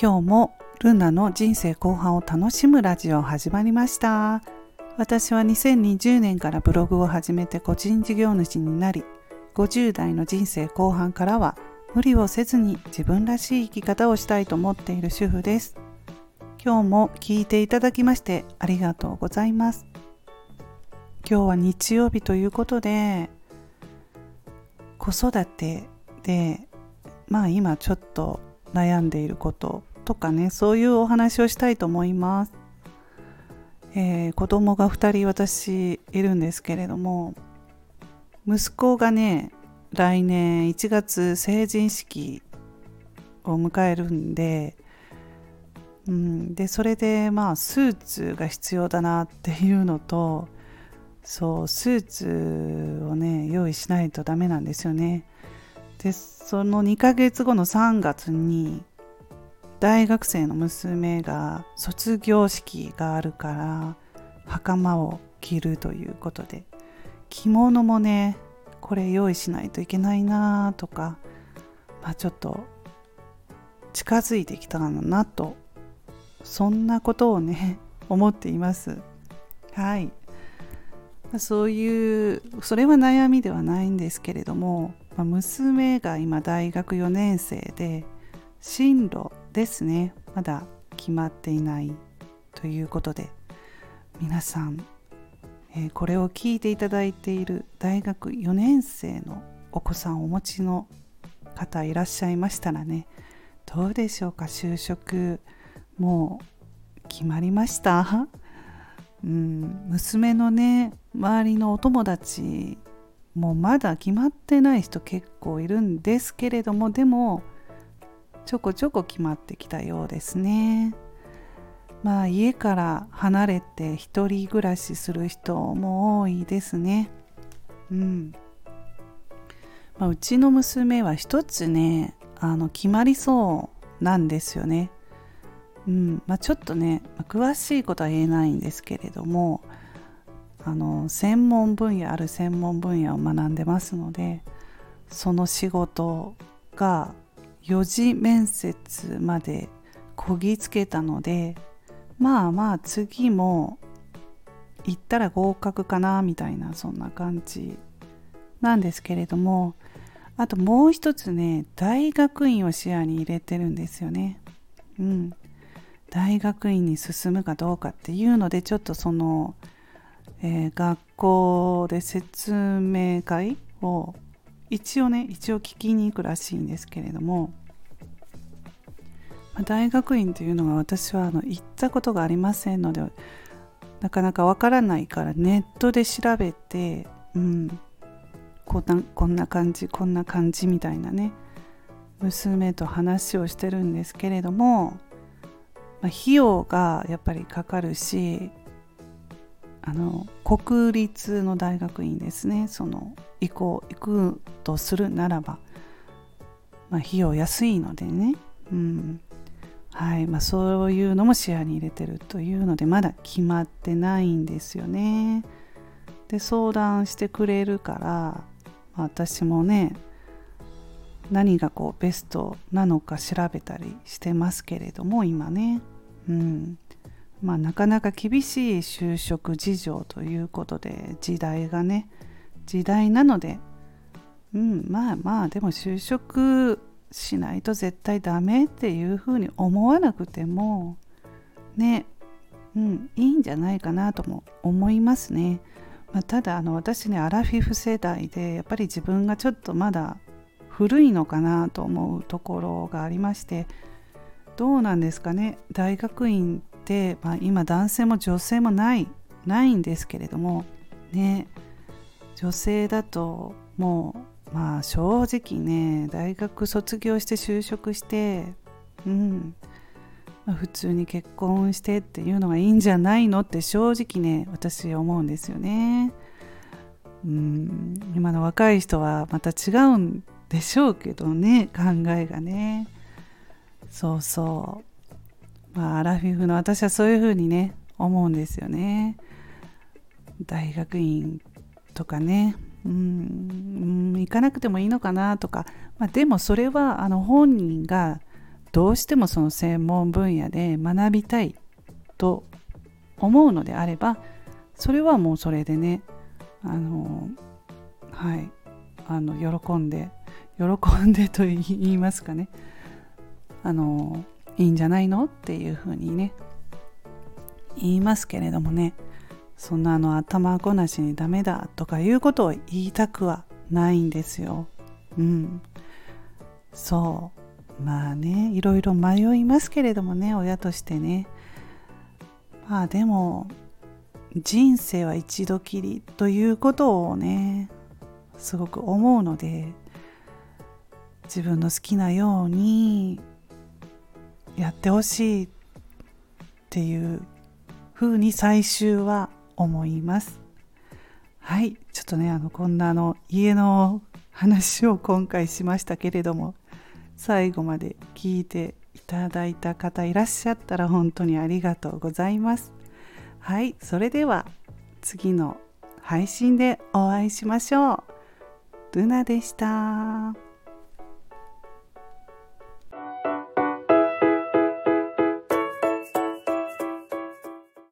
今日もルナの人生後半を楽しむラジオ始まりました。私は2020年からブログを始めて個人事業主になり50代の人生後半からは無理をせずに自分らしい生き方をしたいと思っている主婦です。今日も聞いていただきましてありがとうございます。今日は日曜日ということで子育てでまあ今ちょっと悩んでいることとかねそういうお話をしたいと思います、えー、子供が2人私いるんですけれども息子がね来年1月成人式を迎えるんで、うん、でそれでまあスーツが必要だなっていうのとそうスーツをね用意しないとダメなんですよね。でその2ヶ月後の3月に大学生の娘が卒業式があるから袴を着るということで着物もねこれ用意しないといけないなとか、まあ、ちょっと近づいてきたのなとそんなことをね思っています。はい。そういうそれは悩みではないんですけれども、まあ、娘が今大学4年生で進路ですね。まだ決まっていないということで皆さん、えー、これを聞いていただいている大学4年生のお子さんをお持ちの方いらっしゃいましたらねどうでしょうか？就職もう決まりました？うん娘のね周りのお友達もまだ決まってない人結構いるんですけれどもでもちょこちょこ決まってきたようですね。まあ家から離れて一人暮らしする人も多いですね。うん。まあ、うちの娘は一つねあの決まりそうなんですよね。うんまあ、ちょっとね、詳しいことは言えないんですけれどもあの専門分野ある専門分野を学んでますのでその仕事が4次面接までこぎつけたのでまあまあ次も行ったら合格かなみたいなそんな感じなんですけれどもあともう一つね大学院を視野に入れてるんですよね。うん。大学院に進むかどうかっていうのでちょっとその、えー、学校で説明会を一応ね一応聞きに行くらしいんですけれども大学院というのは私はあの行ったことがありませんのでなかなかわからないからネットで調べて、うん、こんなこんな感じこんな感じみたいなね娘と話をしてるんですけれども、まあ、費用がやっぱりかかるしあの国立の大学院ですね。その行行くとするならば、まあ、費用安いのでね、うん、はい。まあ、そういうのも視野に入れてるというのでまだ決まってないんですよね。で相談してくれるから、私もね何がこうベストなのか調べたりしてますけれども今ね、うん。まあ、なかなか厳しい就職事情ということで時代がね時代なので、うん、まあまあでも就職しないと絶対ダメっていうふうに思わなくてもねうんいいんじゃないかなとも思いますね、まあ、ただあの私ねアラフィフ世代でやっぱり自分がちょっとまだ古いのかなと思うところがありましてどうなんですかね。大学院て、まあ、今男性も女性もないないんですけれどもね女性だともうまあ正直ね大学卒業して就職してうんまあ、普通に結婚してっていうのがいいんじゃないのって正直ね私思うんですよね。うん今の若い人はまた違うんでしょうけどね考えがねそうそうまあアラフィフの私はそういうふうにね思うんですよね。大学院とかね。うん行かなくてもいいのかなとか、まあ、でもそれはあの本人がどうしてもその専門分野で学びたいと思うのであればそれはもうそれでねあのはいあの喜んで喜んでと言いますかね。あのいいんじゃないの？っていうふうにね言いますけれどもねそんなあの頭ごなしにダメだとかいうことを言いたくはないんですよ。うん。そう。まあね、いろいろ迷いますけれどもね、親としてね。まあでも、人生は一度きりということをね、すごく思うので、自分の好きなようにやってほしいっていうふうに最終は思います。はい。ちょっとねあのこんなあの家の話を今回しましたけれども最後まで聞いていただいた方いらっしゃったら本当にありがとうございます。はい。それでは次の配信でお会いしましょう。ルナでした。